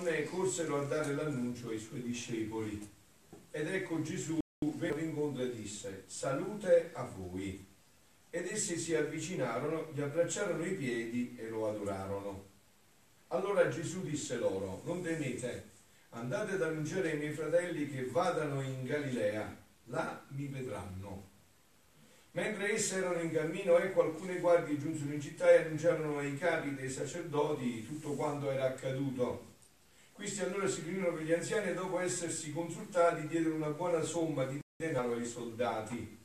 donne corsero a dare l'annuncio ai suoi discepoli. Ed ecco Gesù venne incontro e disse, salute a voi. Ed essi si avvicinarono, gli abbracciarono i piedi e lo adorarono. Allora Gesù disse loro, non temete, andate ad annunciare ai miei fratelli che vadano in Galilea, là mi vedranno. Mentre essi erano in cammino, ecco alcune guardie giunsero in città e annunciarono ai capi dei sacerdoti tutto quanto era accaduto. Questi allora si riunirono per gli anziani e dopo essersi consultati diedero una buona somma di denaro ai soldati,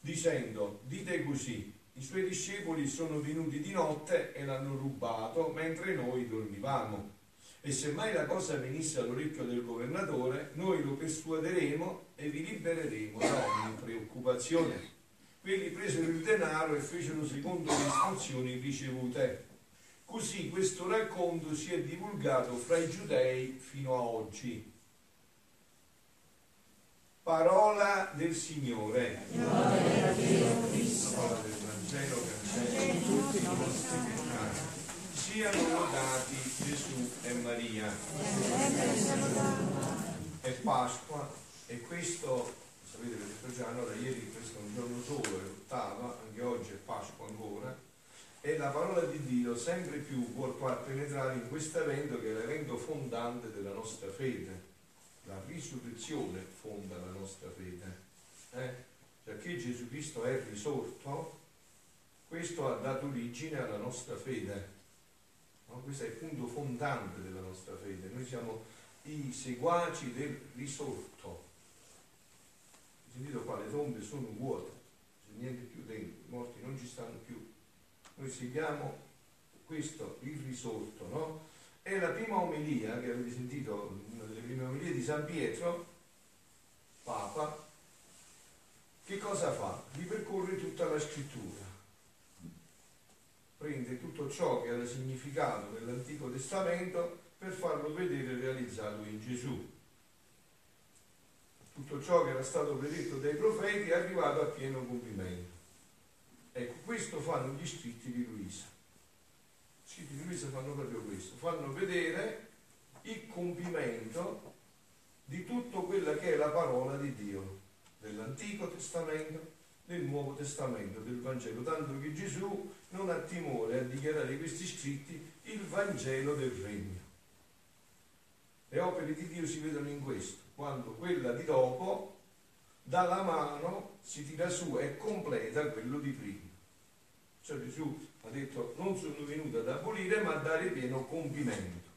dicendo, dite così, i suoi discepoli sono venuti di notte e l'hanno rubato mentre noi dormivamo. E se mai la cosa venisse all'orecchio del governatore, noi lo persuaderemo e vi libereremo da ogni preoccupazione. Quelli presero il denaro e fecero secondo le istruzioni ricevute. Così questo racconto si è divulgato fra i giudei fino a oggi. Parola del Signore. Parola del Vangelo cancelli tutti i nostri peccati. Siano lodati Gesù e Maria. È Pasqua e questo sapete detto già, allora ieri questo è un giorno solo, è l'ottava, anche oggi è Pasqua ancora, e la parola di Dio sempre più far penetrare in questo evento che è l'evento fondante della nostra fede. La risurrezione fonda la nostra fede. Eh? Perché Gesù Cristo è risorto, questo ha dato origine alla nostra fede. No? Questo è il punto fondante della nostra fede. Noi siamo i seguaci del risorto sentito qua, le tombe sono vuote, c'è niente più dentro, i morti non ci stanno più. Noi seguiamo questo, il risorto, no? È la prima omelia che avete sentito, una delle prime omelie di San Pietro, Papa, che cosa fa? Ripercorre tutta la scrittura, prende tutto ciò che era significato nell'Antico Testamento per farlo vedere realizzato in Gesù tutto ciò che era stato predetto dai profeti è arrivato a pieno compimento. Ecco, questo fanno gli scritti di Luisa. Gli scritti di Luisa fanno proprio questo, fanno vedere il compimento di tutto quella che è la parola di Dio, dell'Antico Testamento, del Nuovo Testamento, del Vangelo, tanto che Gesù non ha timore a dichiarare questi scritti il Vangelo del Regno. Le opere di Dio si vedono in questo quando quella di dopo dalla mano si tira su e completa quello di prima. Cioè Gesù ha detto non sono venuto ad abolire ma a dare pieno compimento.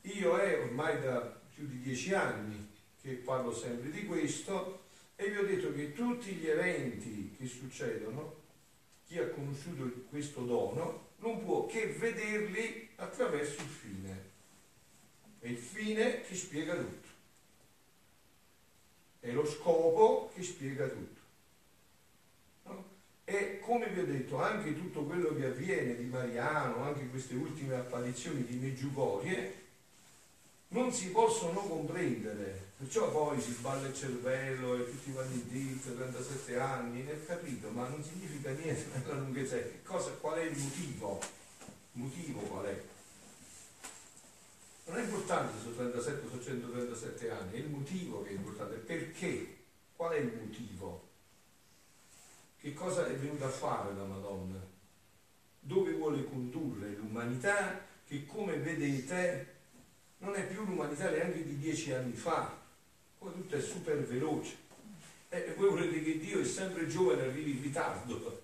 Io è ormai da più di dieci anni che parlo sempre di questo e vi ho detto che tutti gli eventi che succedono, chi ha conosciuto questo dono non può che vederli attraverso il fine. È il fine che spiega tutto. È lo scopo che spiega tutto. E come vi ho detto, anche tutto quello che avviene di Mariano, anche queste ultime apparizioni di Meggiugorie, non si possono comprendere. Perciò poi si sballa il cervello e tutti vanno in dito, 37 anni, è capito, ma non significa niente nella lunghezza. Cosa, qual è il motivo? Motivo qual è? Non è importante se sono 37 o 137 anni, è il motivo che è importante, perché? Qual è il motivo? Che cosa è venuta a fare la Madonna? Dove vuole condurre l'umanità che come vedete non è più l'umanità neanche di dieci anni fa, poi tutto è super veloce. E voi volete che Dio è sempre giovane arrivi in ritardo.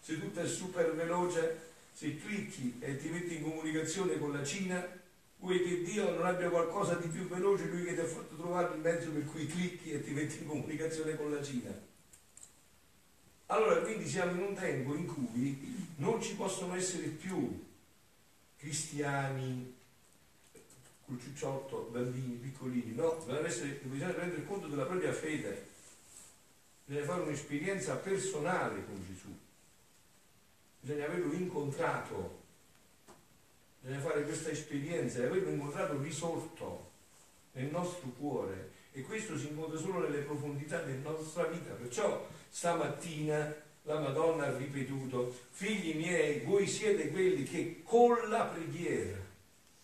Se tutto è super veloce, se clicchi e ti metti in comunicazione con la Cina, vuoi che Dio non abbia qualcosa di più veloce, lui che ti ha fatto trovare il mezzo per cui clicchi e ti metti in comunicazione con la Cina. Allora, quindi siamo in un tempo in cui non ci possono essere più cristiani col ciucciotto, bambini, piccolini, no, essere, bisogna prendere conto della propria fede, bisogna fare un'esperienza personale con Gesù, bisogna averlo incontrato. Bisogna fare questa esperienza e averlo incontrato risorto nel nostro cuore. E questo si incontra solo nelle profondità della nostra vita. Perciò stamattina la Madonna ha ripetuto, figli miei, voi siete quelli che con la preghiera,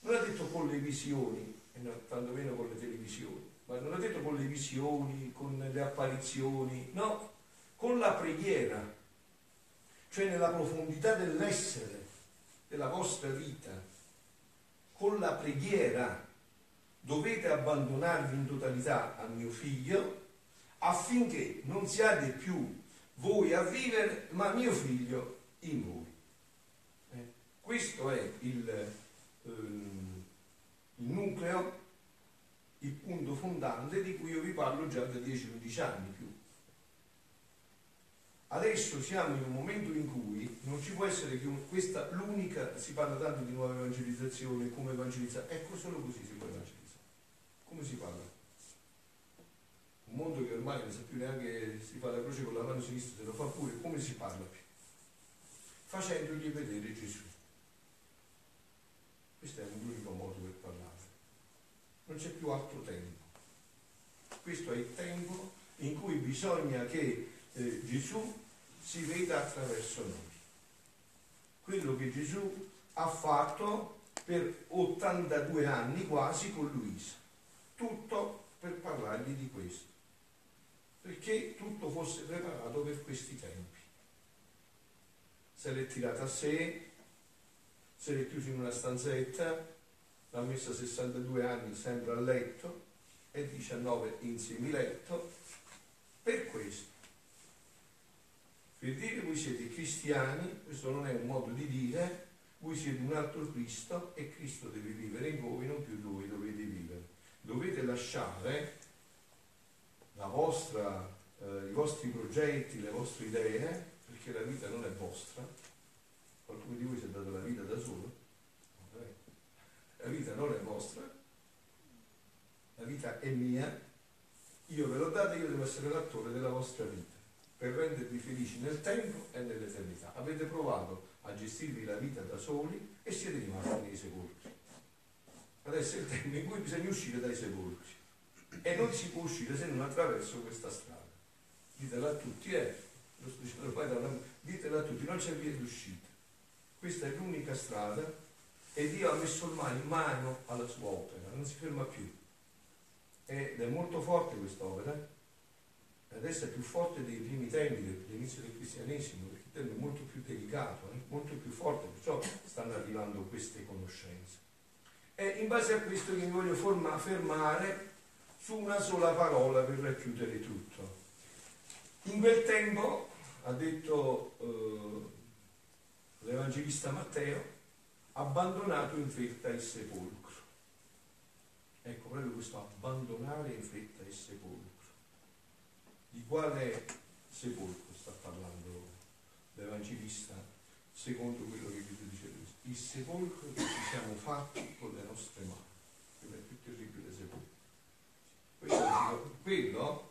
non ha detto con le visioni, e no, tanto meno con le televisioni, ma non ha detto con le visioni, con le apparizioni, no, con la preghiera, cioè nella profondità dell'essere, della vostra vita, con la preghiera dovete abbandonarvi in totalità a mio figlio affinché non siate più voi a vivere, ma mio figlio in voi. Eh? Questo è il, ehm, il nucleo, il punto fondante di cui io vi parlo già da 10-11 anni più. Adesso siamo in un momento in cui non ci può essere che questa l'unica, si parla tanto di nuova evangelizzazione, come evangelizzare, ecco solo così si può evangelizzare. Come si parla? Mondo che ormai non sa più neanche si fa la croce con la mano sinistra, se lo fa pure, come si parla più? Facendogli vedere Gesù. Questo è l'unico modo per parlare. Non c'è più altro tempo. Questo è il tempo in cui bisogna che eh, Gesù si veda attraverso noi. Quello che Gesù ha fatto per 82 anni quasi con Luisa. Tutto per parlargli di questo. Perché tutto fosse preparato per questi tempi. Se l'è tirata a sé, se l'è chiuso in una stanzetta, l'ha messa 62 anni sempre a letto e 19 in semiletto, per questo per dire voi siete cristiani, questo non è un modo di dire, voi siete un altro Cristo e Cristo deve vivere in voi, non più voi dovete vivere. Dovete lasciare vostra, eh, i vostri progetti, le vostre idee, perché la vita non è vostra. Qualcuno di voi si è dato la vita da solo? La vita non è vostra, la vita è mia, io ve l'ho data, io devo essere l'attore della vostra vita per rendervi felici nel tempo e nell'eternità. Avete provato a gestirvi la vita da soli e siete rimasti nei sepolcri. Adesso è il tempo in cui bisogna uscire dai sepolcri e non si può uscire se non attraverso questa strada. Ditela a tutti, eh, lo sto dicendo una... ditela a tutti, non c'è via d'uscita. Questa è l'unica strada e Dio ha messo in mano alla sua opera, non si ferma più. Ed è molto forte quest'opera adesso è più forte dei primi tempi, dell'inizio del cristianesimo, perché il tempo è molto più delicato, eh? molto più forte, perciò stanno arrivando queste conoscenze. E in base a questo che mi voglio fermare su una sola parola per racchiudere tutto. In quel tempo, ha detto eh, l'Evangelista Matteo, abbandonato in fretta il sepolcro. Ecco, proprio questo abbandonare in fretta il sepolcro. Di quale sepolcro sta parlando l'Evangelista secondo quello che Gesù dice? Il sepolcro che ci siamo fatti con le nostre mani. Quello è più terribile sepolcro. Quello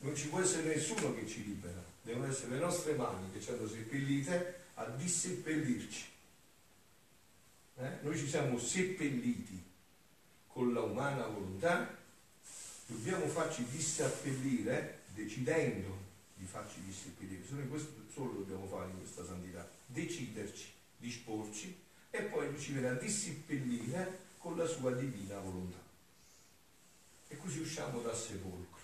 non ci può essere nessuno che ci libera, devono essere le nostre mani che ci hanno seppellite a disseppellirci. Eh? Noi ci siamo seppelliti con la umana volontà, dobbiamo farci disseppellire decidendo di farci disseppellire, solo questo solo dobbiamo fare in questa santità, deciderci, disporci e poi lui ci verrà disseppellire con la sua divina volontà. Così usciamo dal sepolcro.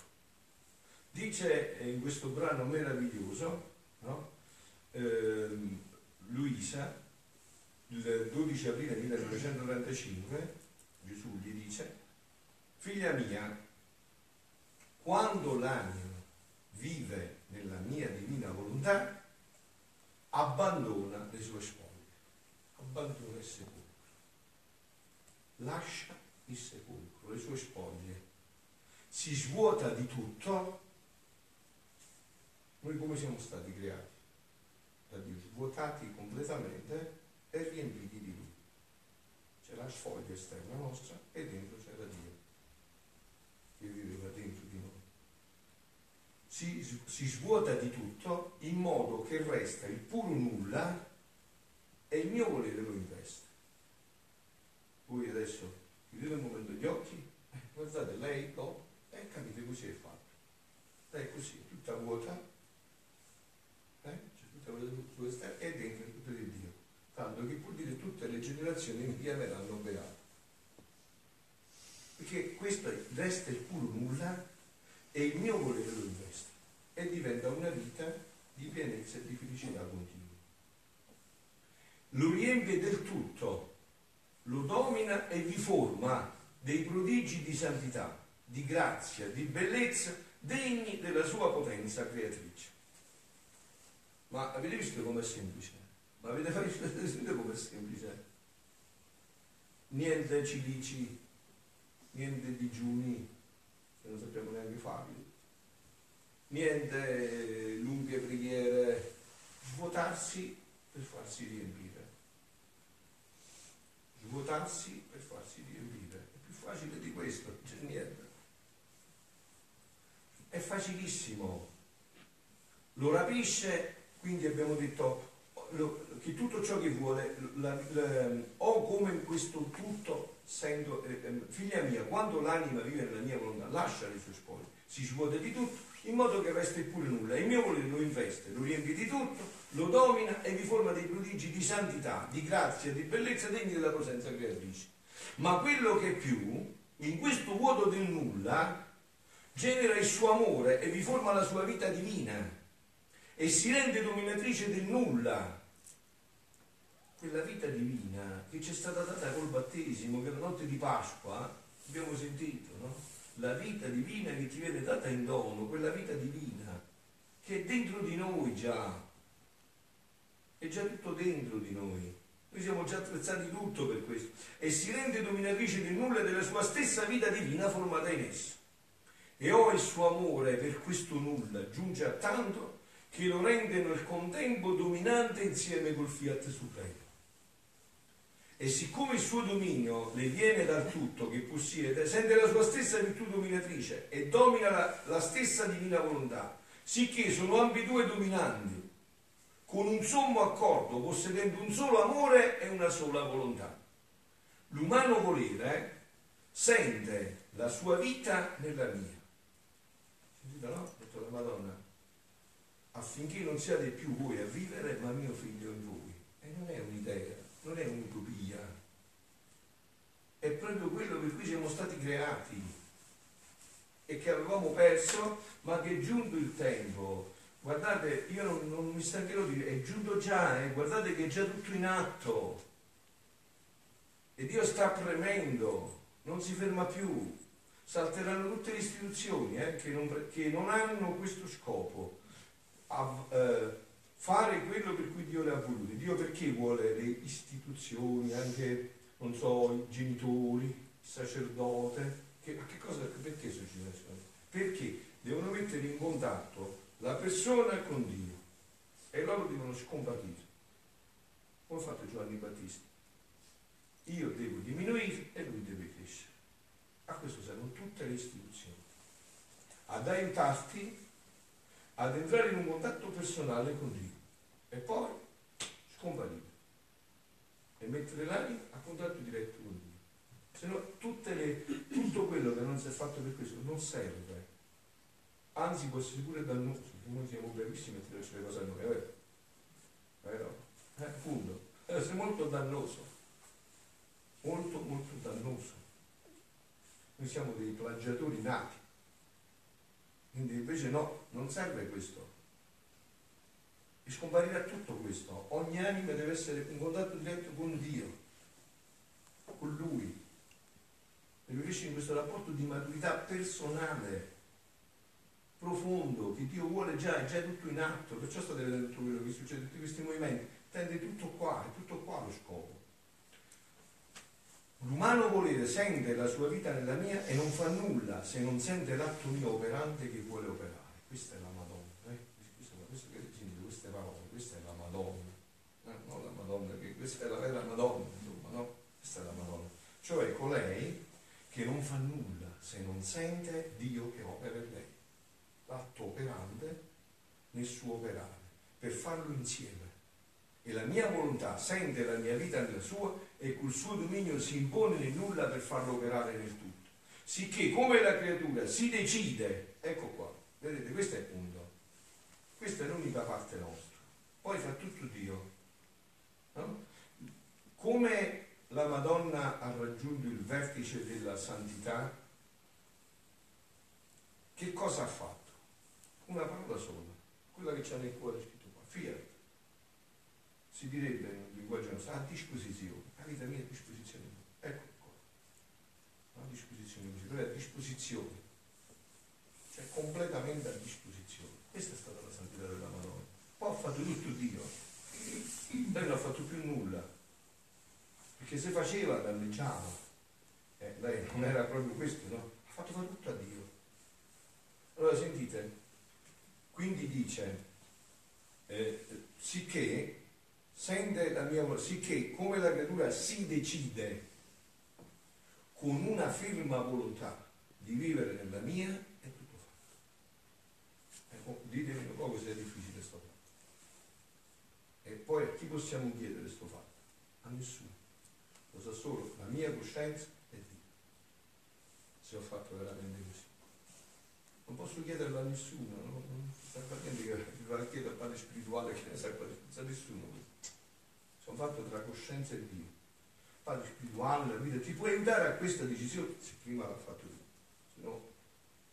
Dice in questo brano meraviglioso, no? eh, Luisa, il 12 aprile 1935, Gesù gli dice, figlia mia, quando l'anima vive nella mia divina volontà, abbandona le sue spoglie, abbandona il sepolcro, lascia il sepolcro, le sue spoglie, si svuota di tutto. Noi come siamo stati creati? Da Dio, svuotati completamente e riempiti di Lui. C'è la sfoglia esterna nostra e dentro c'era Dio che viveva dentro di noi si, si svuota di tutto in modo che resta il puro nulla e il mio volere lo investe. Voi adesso chiudete un momento gli occhi, eh, guardate lei, capite così è fatto. È così, tutta vuota, eh? c'è tutta vuota esterna e dentro tutto di Dio. Tanto che può dire tutte le generazioni mi chiameranno beato. questo resta il puro nulla e il mio volere lo investe e diventa una vita di pienezza e di felicità continua. Lo riempie del tutto, lo domina e vi forma dei prodigi di santità, di grazia, di bellezza degni della sua potenza creatrice. Ma avete visto com'è semplice? Ma avete visto com'è semplice? Niente cilici, niente digiuni, che non sappiamo neanche farli, niente lunghe preghiere, svuotarsi per farsi riempire. Svuotarsi per farsi riempire. È più facile di questo, non c'è niente. Facilissimo. Lo rapisce, quindi abbiamo detto lo, che tutto ciò che vuole, la, la, o come questo tutto sento, eh, ehm, figlia mia, quando l'anima vive nella mia volontà, lascia le sue spoglie, si svuota di tutto, in modo che resti pure nulla. Il mio volere lo investe, lo riempie di tutto, lo domina e vi forma dei prodigi di santità, di grazia, di bellezza degni della presenza creatrice. Ma quello che è più, in questo vuoto del nulla, genera il suo amore e vi forma la sua vita divina e si rende dominatrice del nulla quella vita divina che ci è stata data col battesimo, che la notte di Pasqua abbiamo sentito, no? La vita divina che ti viene data in dono, quella vita divina che è dentro di noi già, è già tutto dentro di noi. Noi siamo già attrezzati tutto per questo. E si rende dominatrice del nulla e della sua stessa vita divina formata in esso. E ho il suo amore per questo nulla giunge a tanto che lo rende nel contempo dominante insieme col fiat supremo. E siccome il suo dominio le viene dal tutto che possiede, sente la sua stessa virtù dominatrice e domina la, la stessa divina volontà, sicché sono ambedue dominanti, con un sommo accordo, possedendo un solo amore e una sola volontà. L'umano volere sente la sua vita nella mia. Sentite no? Ha detto la Madonna, affinché non siate più voi a vivere, ma mio figlio in voi. E non è un'idea, non è un'utopia, è proprio quello per cui siamo stati creati e che avevamo perso, ma che è giunto il tempo. Guardate, io non, non mi stancherò di dire, è giunto già, eh? guardate che è già tutto in atto. E Dio sta premendo, non si ferma più. Salteranno tutte le istituzioni eh, che, non, che, non, hanno questo scopo. A, eh, fare quello per cui Dio le ha volute. Dio perché vuole le istituzioni, anche non so, i genitori, il sacerdote, che, che cosa, perché succede questo? Perché devono mettere in contatto la persona con Dio e loro devono scomparire. Come ha fatto Giovanni Battista? Io devo diminuire e lui deve crescere. A questo servono tutte le istituzioni. Ad aiutarti ad entrare in un contatto personale con Dio e poi scomparire e mettere l'anima a contatto diretto con Dio. Se no tutto quello che non si è fatto per questo non serve, anzi può essere pure dannoso, noi siamo bravissimi a tirarci le cose a noi, è vero? Vero? Eh, appunto, essere molto dannoso, molto molto dannoso. Noi siamo dei plagiatori nati, quindi invece no, non serve questo e scomparirà tutto questo. Ogni anima deve essere in contatto diretto con Dio, con Lui. E riesce in questo rapporto di maturità personale, profondo, che Dio vuole già, è già tutto in atto, perciò state vedendo tutto quello che succede, tutti questi movimenti, tende tutto qua, è tutto qua lo scopo. L'umano volere sente la sua vita nella mia e non fa nulla se non sente l'atto mio operante che vuole operare. Questa è la questa è la vera Madonna, insomma, no? Questa è la Madonna. Cioè colei che non fa nulla se non sente Dio che opera in lei. L'atto operante nel suo operare, per farlo insieme. E la mia volontà sente la mia vita nella sua e col suo dominio si impone nel nulla per farlo operare nel tutto. Sicché come la creatura si decide, ecco qua, vedete, questo è il punto. Questa è l'unica parte nostra. Poi fa tutto Dio. No? come la Madonna ha raggiunto il vertice della santità che cosa ha fatto? Una parola sola, quella che c'è nel cuore scritto qua, fiat. Si direbbe in linguaggio nostro, a disposizione, la vita mia a disposizione. Ecco qua, a disposizione così, però è a disposizione, cioè completamente a disposizione. Questa è stata la santità della Madonna. Poi ha fatto tutto Dio, lei non ha fatto più nulla, perché se faceva danneggiava. Eh, lei non era proprio questo, no? Ha fatto fare tutto a Dio. Allora sentite, quindi dice, eh, sicché sente la mia volontà, sicché come la creatura si decide con una ferma volontà di vivere nella mia, è tutto fatto. Ecco, ditemi un po' se è difficile sto fatto. E poi a chi possiamo chiedere sto fatto? A nessuno. Lo sa solo la mia coscienza e Dio. Se ho fatto veramente così non posso chiederlo a nessuno, no? non sta niente che va a chiedere al padre spirituale che ne sa sa nessuno. Fatto tra coscienza e Dio. Padre spirituale, la vita, ti puoi aiutare a questa decisione? Se prima l'ha fatto tu, se no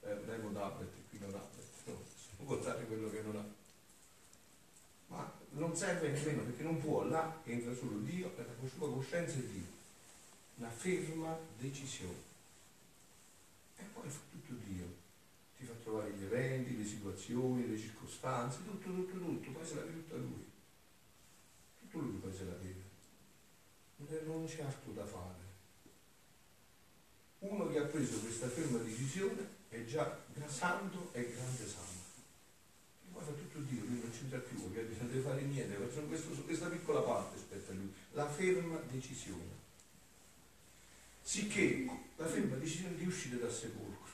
eh, levo tablet e qui non ha, no, non può dare quello che non ha. Ma non serve nemmeno perché non può, là entra solo Dio, la sua coscienza e Dio. Una ferma decisione. E poi fa tutto Dio ti fa trovare gli eventi, le situazioni, le circostanze, tutto, tutto, tutto, poi se la vive tutta lui. Tutto lui poi se. Non c'è altro da fare. Uno che ha preso questa ferma decisione è già santo e grande santo. Fa tutto Dio, lui non c'entra più, non deve fare niente, questo, su questa piccola parte aspetta lui, la ferma decisione. Sicché la ferma decisione di uscire dal sepolcro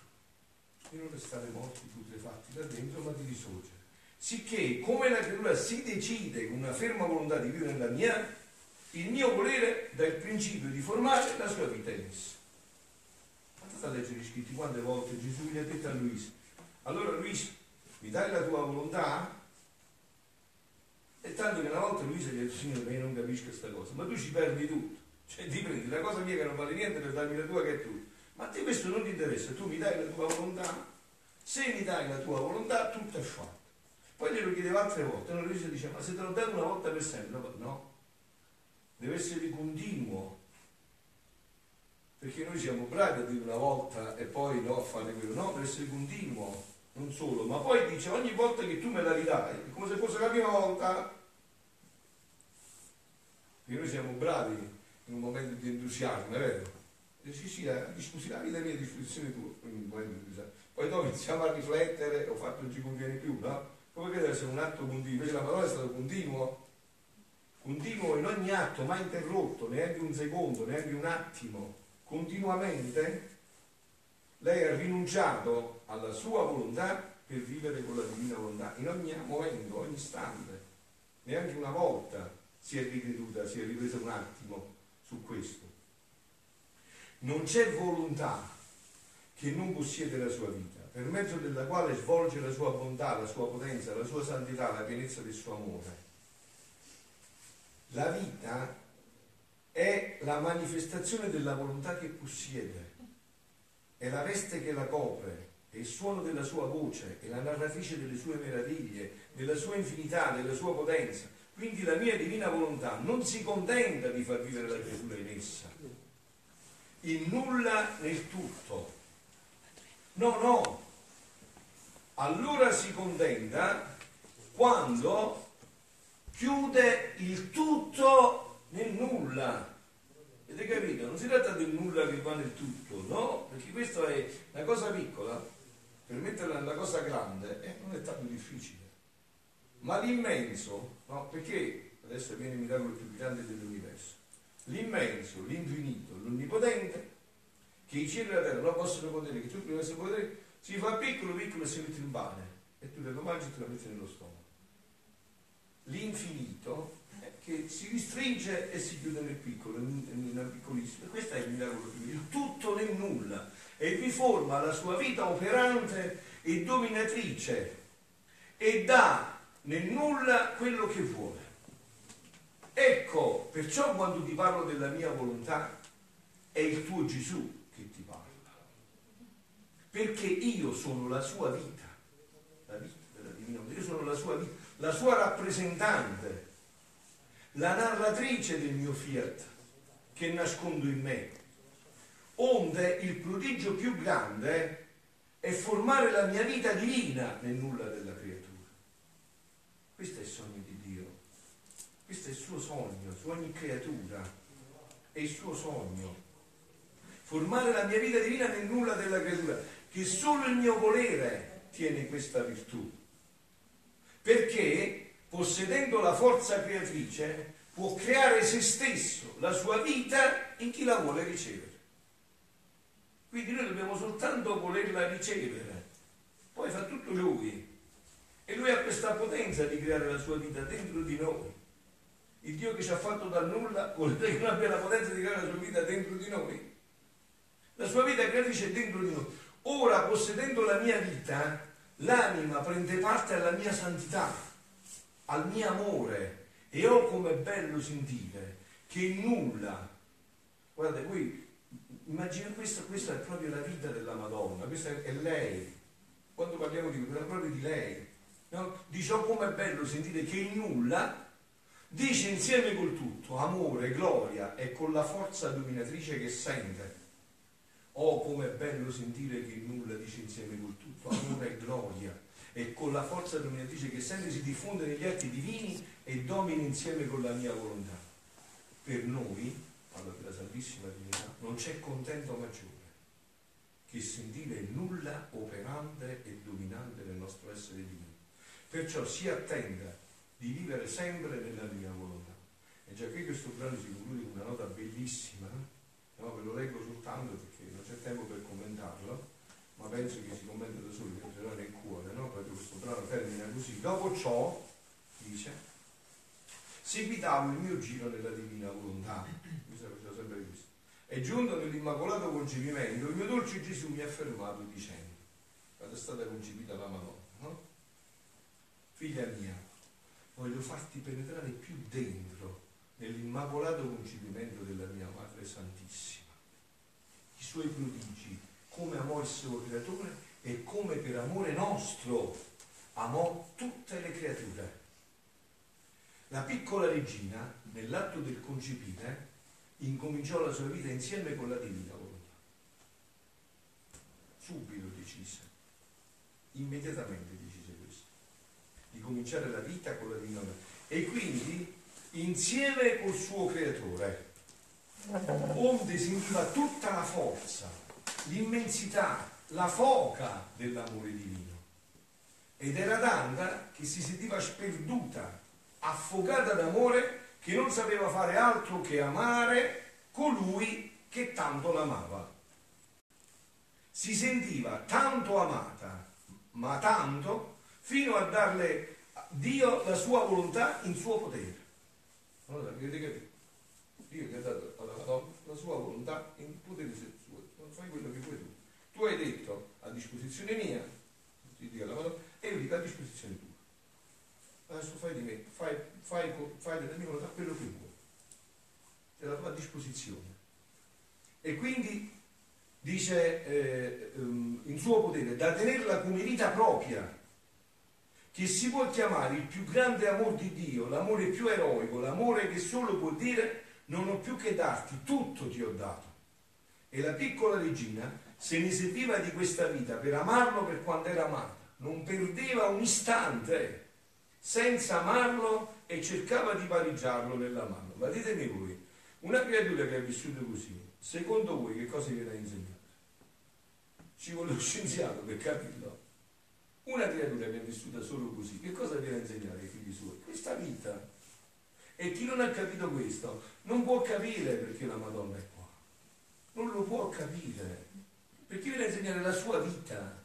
di non restare morti putrefatti da dentro, ma di risorgere. Sicché, come la creatura si decide con una ferma volontà di vivere nella mia, il mio volere dà il principio di formare la sua vita in essa. Andate a leggere gli scritti quante volte Gesù gli ha detto a Luisa, allora Luisa, mi dai la tua volontà? E tanto che una volta Luisa gli ha detto, Signore, io non capisco questa cosa, ma tu ci perdi tutto. Cioè ti prendi la cosa mia che non vale niente per darmi la tua che è tua. Ma a te questo non ti interessa, tu mi dai la tua volontà, se mi dai la tua volontà tutto è fatto. Poi glielo chiedeva altre volte, allora lui dice, ma se te l'ho dato una volta per sempre, no, deve essere continuo. Perché noi siamo bravi a dire una volta e poi no a fare quello, no, deve essere continuo, non solo, ma poi dice ogni volta che tu me la ridai, è come se fosse la prima volta. Perché noi siamo bravi in un momento di entusiasmo, è vero? sì sì, la, scusi, la vita mia a disposizione tua. Poi dopo iniziamo a riflettere, ho fatto non ci conviene più, no? Come che deve essere un atto continuo? Invece la parola è stato continuo, continuo in ogni atto, mai interrotto, neanche un secondo, neanche un attimo, continuamente lei ha rinunciato alla sua volontà per vivere con la divina volontà, in ogni momento, ogni istante, neanche una volta si è ricreduta, si è ripresa un attimo su questo. Non c'è volontà che non possiede la sua vita, per mezzo della quale svolge la sua bontà, la sua potenza, la sua santità, la pienezza del suo amore. La vita è la manifestazione della volontà che possiede, è la veste che la copre, è il suono della sua voce, è la narratrice delle sue meraviglie, della sua infinità, della sua potenza. Quindi la mia divina volontà non si contenta di far vivere la creatura in essa, il nulla nel tutto. No, no. Allora si contenta quando chiude il tutto nel nulla. Avete capito? Non si tratta del nulla che va nel tutto, no? Perché questa è una cosa piccola, per metterla nella cosa grande, eh, non è tanto difficile. Ma l'immenso, no? Perché adesso viene il miracolo più grande dell'universo l'immenso, l'infinito, l'onnipotente, che i cieli e la terra non possono potere, che deve essere potere, si fa piccolo, piccolo e si mette in pane, e tu te lo mangi e te lo metti nello stomaco. L'infinito che si ristringe e si chiude nel piccolo, in una piccolissima. Questo è il miracolo di Dio, il tutto nel nulla, e vi forma la sua vita operante e dominatrice, e dà nel nulla quello che vuole. Ecco, perciò quando ti parlo della mia volontà, è il tuo Gesù che ti parla. perché io sono la sua vita, la vita della divina io sono la sua vita, la sua rappresentante, la narratrice del mio fiat che nascondo in me. Onde il prodigio più grande è formare la mia vita divina nel nulla della creatura. Questo è il sogno di Dio, questo è il suo sogno su ogni creatura, è il suo sogno. Formare la mia vita divina nel nulla della creatura, che solo il mio volere tiene questa virtù. Perché possedendo la forza creatrice può creare se stesso, la sua vita in chi la vuole ricevere. Quindi noi dobbiamo soltanto volerla ricevere, poi fa tutto lui. E lui ha questa potenza di creare la sua vita dentro di noi. Il Dio che ci ha fatto dal nulla vuol dire che non abbia la potenza di creare la sua vita dentro di noi. La sua vita creatrice è dentro di noi. Ora, possedendo la mia vita, l'anima prende parte alla mia santità, al mio amore, e oh come bello sentire che nulla, guardate, voi immaginate questa, questa è proprio la vita della Madonna, questa è lei. Quando parliamo di parliamo proprio di lei. No? Dice, oh com'è bello sentire che nulla dice insieme col tutto, amore, gloria e con la forza dominatrice che sente. Oh, com'è bello sentire che nulla dice insieme col tutto, amore e gloria e con la forza dominatrice che sente si diffonde negli atti divini e domini insieme con la mia volontà. Per noi, parlo della Santissima Divinità, non c'è contento maggiore che sentire nulla operante e dominante nel nostro essere divino. Perciò si attenda di vivere sempre nella mia volontà. E già qui questo brano si conclude con una nota bellissima, no? ve lo leggo soltanto perché non c'è tempo per commentarlo, ma penso che si commenta da solo, che entrerà nel cuore, no? proprio questo brano termina così. Dopo ciò, dice, seguitavo il mio giro nella divina volontà. Questo faceva sempre questo. E giunto nell'immacolato concepimento, il mio dolce Gesù mi ha fermato dicendo, quando è stata concepita la Madonna, no? Figlia mia, voglio farti penetrare più dentro nell'immacolato concepimento della mia Madre Santissima. I suoi prodigi, come amò il suo creatore e come per amore nostro amò tutte le creature. La piccola regina, nell'atto del concepire, incominciò la sua vita insieme con la divina volontà. Subito decise, immediatamente decise questo, di cominciare la vita con la divina volontà. E quindi insieme col suo creatore, onde sentiva tutta la forza, l'immensità, la foca dell'amore divino. Ed era tanta che si sentiva sperduta, affogata d'amore, che non sapeva fare altro che amare colui che tanto l'amava. Si sentiva tanto amata, ma tanto, fino a darle a Dio la sua volontà in suo potere. Allora, avete capito? Dio che ha dato alla Madonna la sua volontà in potere suo, non fai quello che vuoi tu. Tu hai detto a disposizione mia, ti dico alla Madonna, e io dico a disposizione tua. Adesso fai di me, fai, fai, fai della mia volontà quello che vuoi, è la tua disposizione. E quindi dice eh, um, in suo potere, da tenerla come vita propria, che si può chiamare il più grande amore di Dio, l'amore più eroico, l'amore che solo può dire non ho più che darti, tutto ti ho dato. E la piccola regina se ne serviva di questa vita per amarlo per quanto era amata, non perdeva un istante senza amarlo e cercava di pareggiarlo nell'amarlo. Ma ditemi voi, una creatura che ha vissuto così, secondo voi che cosa viene a insegnare? Ci vuole lo scienziato per capirlo. Una creatura che è vissuta solo così, che cosa viene a insegnare ai figli suoi? Questa vita. E chi non ha capito questo non può capire perché la Madonna è qua. Non lo può capire perché viene a insegnare la sua vita.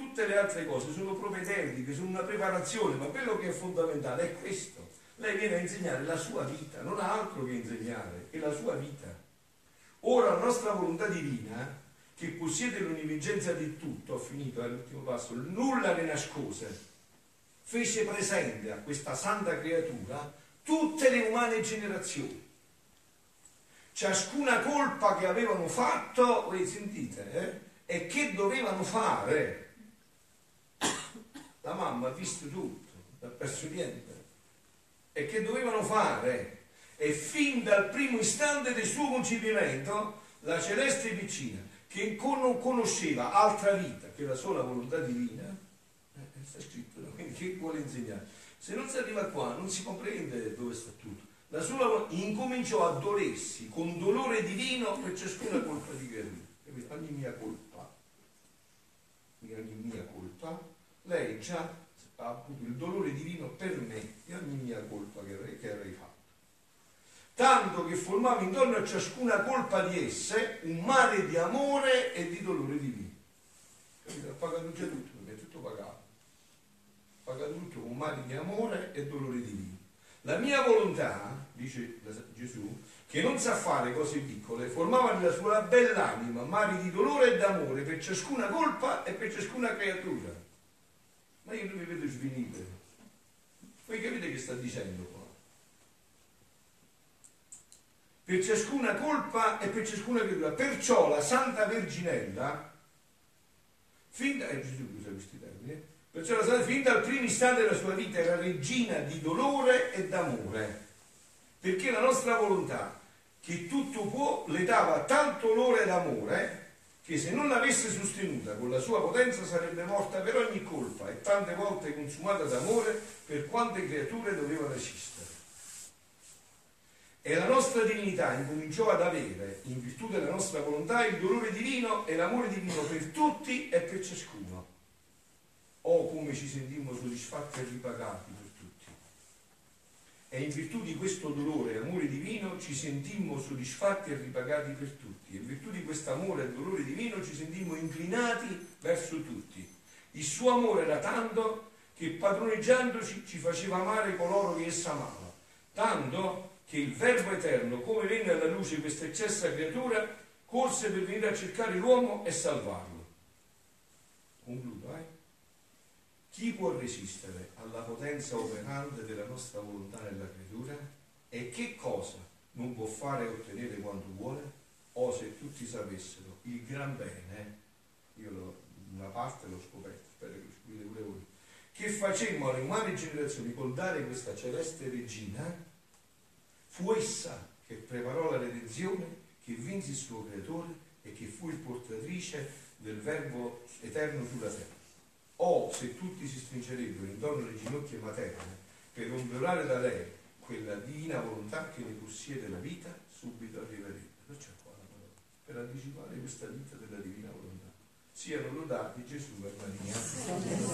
Tutte le altre cose sono propedeutiche, sono una preparazione, ma quello che è fondamentale è questo. Lei viene a insegnare la sua vita, non ha altro che insegnare, è la sua vita. Ora la nostra volontà divina, che possiede l'univigenza di tutto, ho finito all'ultimo passo, nulla ne nascose, fece presente a questa santa creatura tutte le umane generazioni ciascuna colpa che avevano fatto, voi sentite, eh, e che dovevano fare. La mamma ha visto tutto, non ha perso niente. E che dovevano fare. E fin dal primo istante del suo concepimento, la celeste piccina, che non conosceva altra vita che la sola volontà divina, eh, sta scritto, quindi che vuole insegnare? Se non si arriva qua non si comprende dove sta tutto. La volontà incominciò a dolersi con dolore divino per ciascuna colpa di creatura. Ogni mia colpa, ogni mia colpa, lei già ha avuto il dolore divino per me di ogni mia colpa che avrei, che avrei fatto. Tanto che formava intorno a ciascuna colpa di esse un mare di amore e di dolore divino. Capito? Ha pagato già tutto, perché è tutto pagato. Ha pagato tutto con mare di amore e dolore divino. La mia volontà, dice Gesù, che non sa fare cose piccole, formava nella sua bella anima mari di dolore e d'amore per ciascuna colpa e per ciascuna creatura. Ma io non mi vedo svenire. Voi capite che sta dicendo qua? Per ciascuna colpa e per ciascuna creatura. Perciò la Santa Verginella, fin da... Eh, questi termini, perciò la Santa, fin dal primo istante della sua vita era regina di dolore e d'amore. Perché la nostra volontà, che tutto può, le dava tanto dolore ed amore che se non l'avesse sostenuta con la sua potenza sarebbe morta per ogni colpa e tante volte consumata d'amore per quante creature dovevano esistere. E la nostra divinità incominciò ad avere, in virtù della nostra volontà, il dolore divino e l'amore divino per tutti e per ciascuno. Oh, come ci sentimmo soddisfatti e ripagati. E in virtù di questo dolore e amore divino ci sentimmo soddisfatti e ripagati per tutti. E in virtù di questo amore e dolore divino ci sentimmo inclinati verso tutti. Il suo amore era tanto che padroneggiandoci ci faceva amare coloro che essa amava. Tanto che il Verbo Eterno, come venne alla luce questa eccessa creatura, corse per venire a cercare l'uomo e salvarlo. Concludo, eh? Chi può resistere alla potenza operante della nostra volontà nella creatura? E che cosa non può fare e ottenere quanto vuole? O se tutti sapessero il gran bene, io lo, una parte l'ho scoperto, spero che lo scoprite pure voi, che facemmo alle umane generazioni col dare questa celeste regina, fu essa che preparò la redenzione, che vinse il suo creatore e che fu il portatrice del Verbo eterno sulla terra o se tutti si stringerebbero intorno alle ginocchia materne per ombrare da lei quella divina volontà che ne possiede la vita, subito arriverebbe. Perciò qua la parola, per anticipare questa vita della divina volontà. Siano lodati Gesù e Maria.